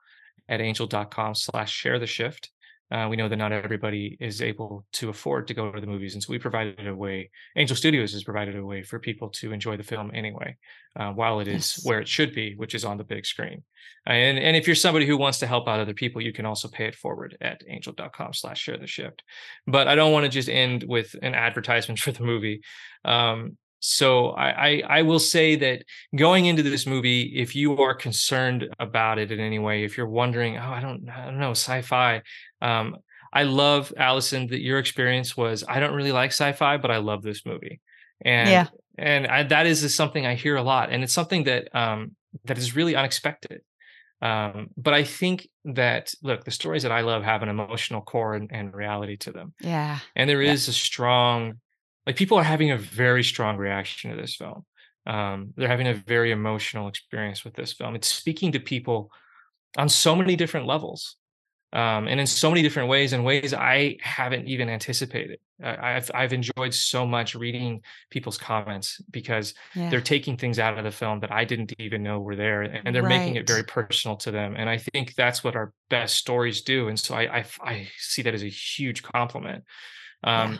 Speaker 2: at angel.com slash share the shift. Uh, we know that not everybody is able to afford to go to the movies, and so we provided a way. Angel Studios has provided a way for people to enjoy the film anyway, uh, while it is yes. where it should be, which is on the big screen. And and if you're somebody who wants to help out other people, you can also pay it forward at angel.com/slash share the shift. But I don't want to just end with an advertisement for the movie. Um, so I, I, I will say that going into this movie, if you are concerned about it in any way, if you're wondering, oh, I don't I don't know, sci-fi. Um, I love Allison that your experience was I don't really like sci-fi, but I love this movie. And yeah. and I, that is something I hear a lot, and it's something that um, that is really unexpected. Um, but I think that look, the stories that I love have an emotional core and, and reality to them.
Speaker 1: Yeah.
Speaker 2: And there is yeah. a strong like people are having a very strong reaction to this film. Um, they're having a very emotional experience with this film. It's speaking to people on so many different levels. Um, and in so many different ways, in ways I haven't even anticipated. I've I've enjoyed so much reading people's comments because yeah. they're taking things out of the film that I didn't even know were there, and they're right. making it very personal to them. And I think that's what our best stories do. And so I I, I see that as a huge compliment. Um, yeah.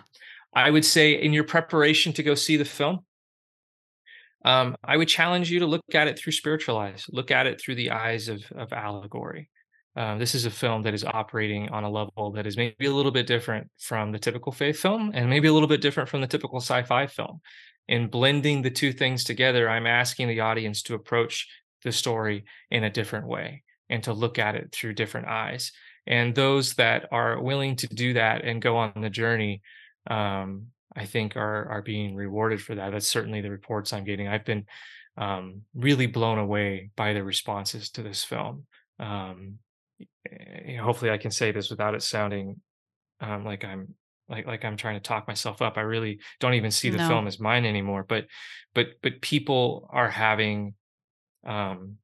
Speaker 2: I would say in your preparation to go see the film, um, I would challenge you to look at it through spiritual eyes, look at it through the eyes of, of allegory. Um, this is a film that is operating on a level that is maybe a little bit different from the typical faith film and maybe a little bit different from the typical sci fi film. In blending the two things together, I'm asking the audience to approach the story in a different way and to look at it through different eyes. And those that are willing to do that and go on the journey um, I think are are being rewarded for that. That's certainly the reports I'm getting. I've been um, really blown away by the responses to this film. Um, hopefully, I can say this without it sounding um, like I'm like like I'm trying to talk myself up. I really don't even see the no. film as mine anymore. But but but people are having um,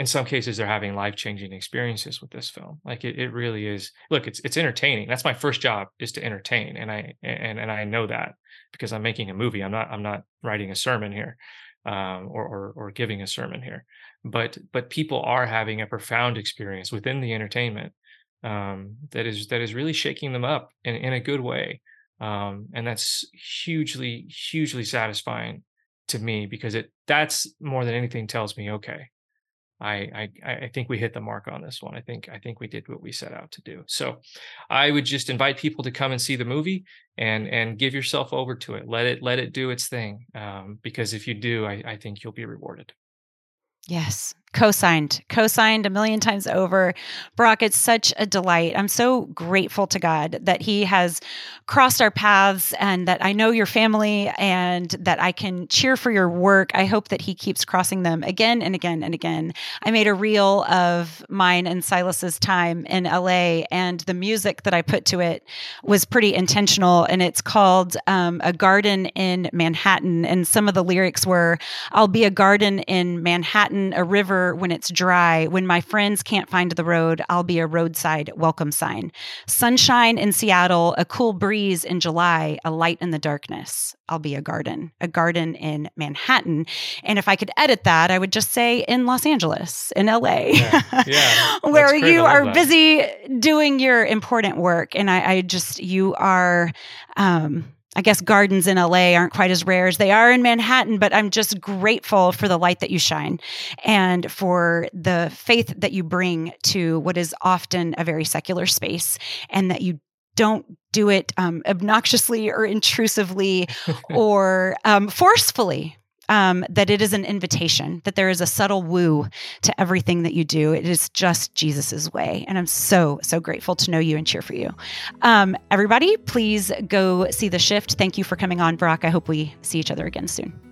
Speaker 2: in some cases they're having life-changing experiences with this film like it, it really is look it's it's entertaining that's my first job is to entertain and i and and i know that because i'm making a movie i'm not i'm not writing a sermon here um, or, or or giving a sermon here but but people are having a profound experience within the entertainment um, that is that is really shaking them up in, in a good way um, and that's hugely hugely satisfying to me because it that's more than anything tells me okay I, I I think we hit the mark on this one. I think I think we did what we set out to do. So I would just invite people to come and see the movie and and give yourself over to it. Let it let it do its thing. Um, because if you do, I, I think you'll be rewarded.
Speaker 1: Yes, co-signed co-signed a million times over. Brock it's such a delight. I'm so grateful to god that he has crossed our paths and that i know your family and that i can cheer for your work. I hope that he keeps crossing them again and again and again. I made a reel of mine and silas's time in la and the music that i put to it was pretty intentional and it's called um, a garden in manhattan and some of the lyrics were i'll be a garden in manhattan a river when it's dry. When my friends can't find the road, I'll be a roadside welcome sign. Sunshine in Seattle, a cool breeze in July, a light in the darkness. I'll be a garden, a garden in Manhattan. And if I could edit that, I would just say in Los Angeles, in LA, yeah, yeah where you are that. busy doing your important work. And I, I just, you are, um, I guess gardens in LA aren't quite as rare as they are in Manhattan, but I'm just grateful for the light that you shine and for the faith that you bring to what is often a very secular space and that you don't do it um, obnoxiously or intrusively or um, forcefully, um, that it is an invitation, that there is a subtle woo to everything that you do. It is just Jesus's way. And I'm so, so grateful to know you and cheer for you. Um, everybody, please go see The Shift. Thank you for coming on, Brock. I hope we see each other again soon.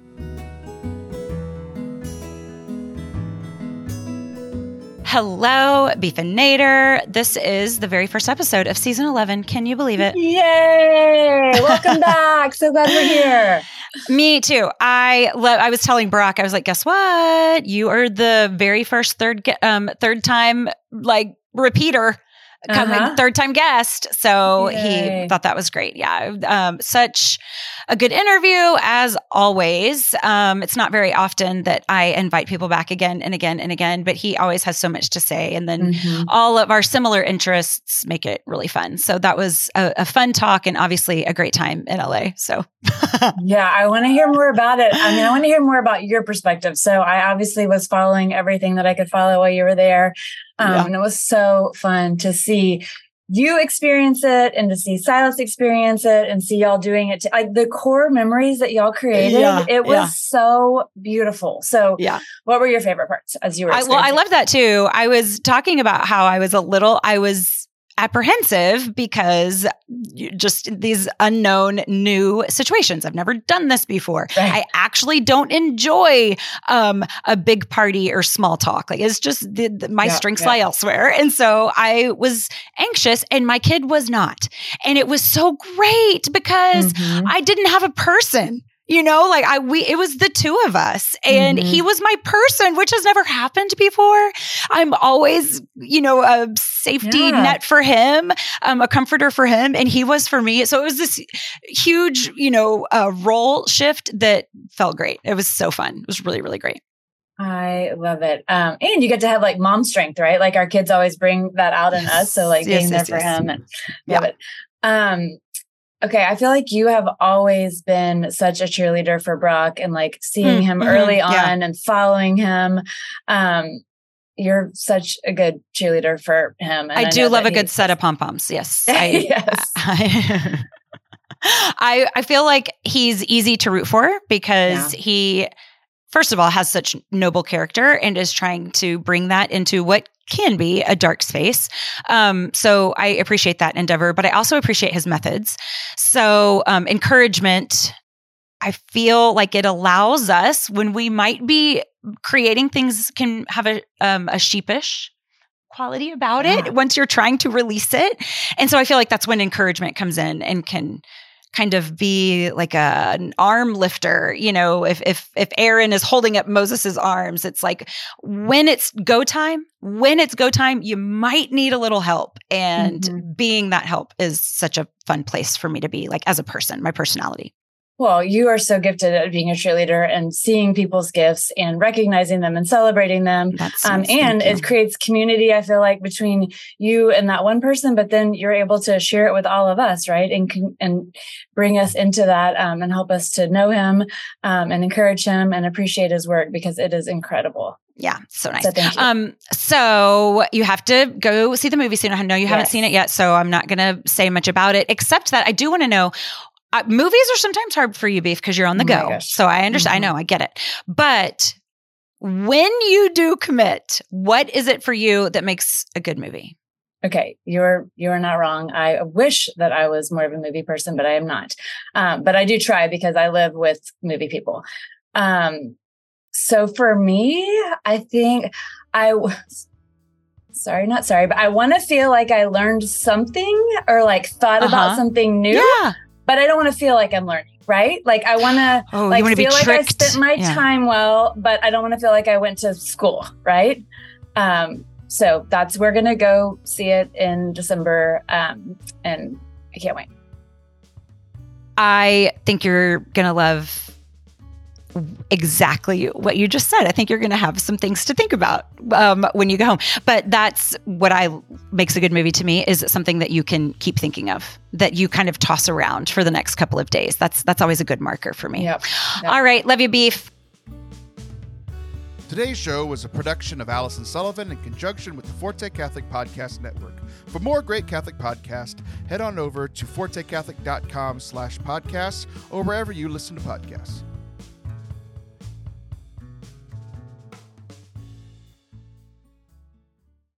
Speaker 1: Hello, Beef and Nader. This is the very first episode of season 11. Can you believe it?
Speaker 3: Yay! Welcome back. So glad we're here.
Speaker 1: Me too. I love. I was telling Brock. I was like, "Guess what? You are the very first third um third time like repeater coming
Speaker 3: Uh-huh.
Speaker 1: third time guest. So
Speaker 3: Yay.
Speaker 1: he thought that was great. Yeah. Um, such a good interview as always. Um, it's not very often that I invite people back again and again and again, but he always has so much to say. And then
Speaker 3: Mhm.
Speaker 1: all of our similar interests make it really fun. So that was a, a fun talk and obviously a great time in LA. So
Speaker 3: Yeah, I want to hear more about it. I mean, I want to hear more about your perspective. So I obviously was following everything that I could follow while you were there. Um,
Speaker 1: Yeah.
Speaker 3: And it was so fun to see you experience it and to see Silas experience it and see y'all doing it. To, like the core memories that y'all created,
Speaker 1: Yeah,
Speaker 3: it was
Speaker 1: yeah.
Speaker 3: so beautiful. So
Speaker 1: yeah.
Speaker 3: what were your favorite parts as you were?
Speaker 1: I, well, I love that too. I was talking about how I was a little, I was apprehensive because just these unknown new situations. I've never done this before.
Speaker 3: Right.
Speaker 1: I actually don't enjoy um, a big party or small talk. Like it's just the, the- my
Speaker 3: Yeah,
Speaker 1: strengths
Speaker 3: yeah.
Speaker 1: lie elsewhere. And so I was anxious and my kid was not. And it was so great because
Speaker 3: Mhm.
Speaker 1: I didn't have a person. You know, like I we it was the two of us and
Speaker 3: Mhm.
Speaker 1: he was my person, which has never happened before. I'm always, you know, a safety
Speaker 3: Yeah.
Speaker 1: net for him, um, a comforter for him, and he was for me. So it was this huge, you know, uh, role shift that felt great. It was so fun. It was really, really great.
Speaker 3: I love it. Um, and you get to have like mom strength, right? Like our kids always bring that out in us. So like
Speaker 1: Yes,
Speaker 3: being
Speaker 1: yes,
Speaker 3: there for
Speaker 1: yes.
Speaker 3: him and
Speaker 1: Yeah.
Speaker 3: love it. Um, okay. I feel like you have always been such a cheerleader for Brock and like seeing
Speaker 1: Mm,
Speaker 3: him
Speaker 1: mhm,
Speaker 3: early
Speaker 1: yeah.
Speaker 3: on and following him. Um, you're such a good cheerleader for him. And
Speaker 1: I, do love a good set of pom poms. Yes, I,
Speaker 3: yes.
Speaker 1: I, I I feel like he's easy to root for because he first of all has such noble character and is trying to bring that into what can be a dark space. Um, so I appreciate that endeavor, but I also appreciate his methods. So um, encouragement. I feel like it allows us when we might be creating things can have a um, a sheepish quality about
Speaker 3: Yeah.
Speaker 1: it once you're trying to release it. And so I feel like that's when encouragement comes in and can kind of be like a, an arm lifter you know if if if aaron is holding up moses's arms it's like when it's go time when it's go time you might need a little help and
Speaker 3: Mhm.
Speaker 1: being that help is such a fun place for me to be like as a person my personality
Speaker 3: Well, you are so gifted at being a cheerleader and seeing people's gifts and recognizing them and celebrating them.
Speaker 1: that's
Speaker 3: Um, and it creates community, I feel like, between you and that one person, but then you're able to share it with all of us, right? And, and bring us into that um, and help us to know him um, and encourage him and appreciate his work because it is incredible.
Speaker 1: yeah so nice
Speaker 3: So thank you.
Speaker 1: Um, so you have to go see the movie soon. I know you haven't seen it yet, so I'm not going to say much about it, except that I do want to know. Uh, movies are sometimes hard for you, beef, because you're on the
Speaker 3: Oh
Speaker 1: go. So I understand. I
Speaker 3: Mhm.
Speaker 1: know, I get it. But when you do commit, what is it for you that makes a good movie?
Speaker 3: Okay, you're you're not wrong. I wish that I was more of a movie person, but I am not. Um, but I do try because I live with movie people. Um, so for me, I think I sorry, not sorry, but I want to feel like I learned something or like thought
Speaker 1: Uh-huh.
Speaker 3: about something new,
Speaker 1: Yeah.
Speaker 3: But I don't want to feel like I'm learning. Right? Like I want to
Speaker 1: Oh,
Speaker 3: like
Speaker 1: you want to be
Speaker 3: feel like I spent my
Speaker 1: Yeah.
Speaker 3: time well, but I don't want to feel like I went to school, right? Um, so that's we're gonna go see it in December, um, and I can't wait.
Speaker 1: I think you're going to love exactly what you just said. I think you're going to have some things to think about um, when you go home. But that's what I makes a good movie to me is something that you can keep thinking of, that you kind of toss around for the next couple of days. That's that's always a good marker for me.
Speaker 3: Yep. Yep.
Speaker 1: All right, love you, beef.
Speaker 4: Today's show was a production of Allison Sullivan in conjunction with the Forte Catholic Podcast Network. For more great Catholic podcasts, head on over to fortecatholic.com slash podcasts or wherever you listen to podcasts.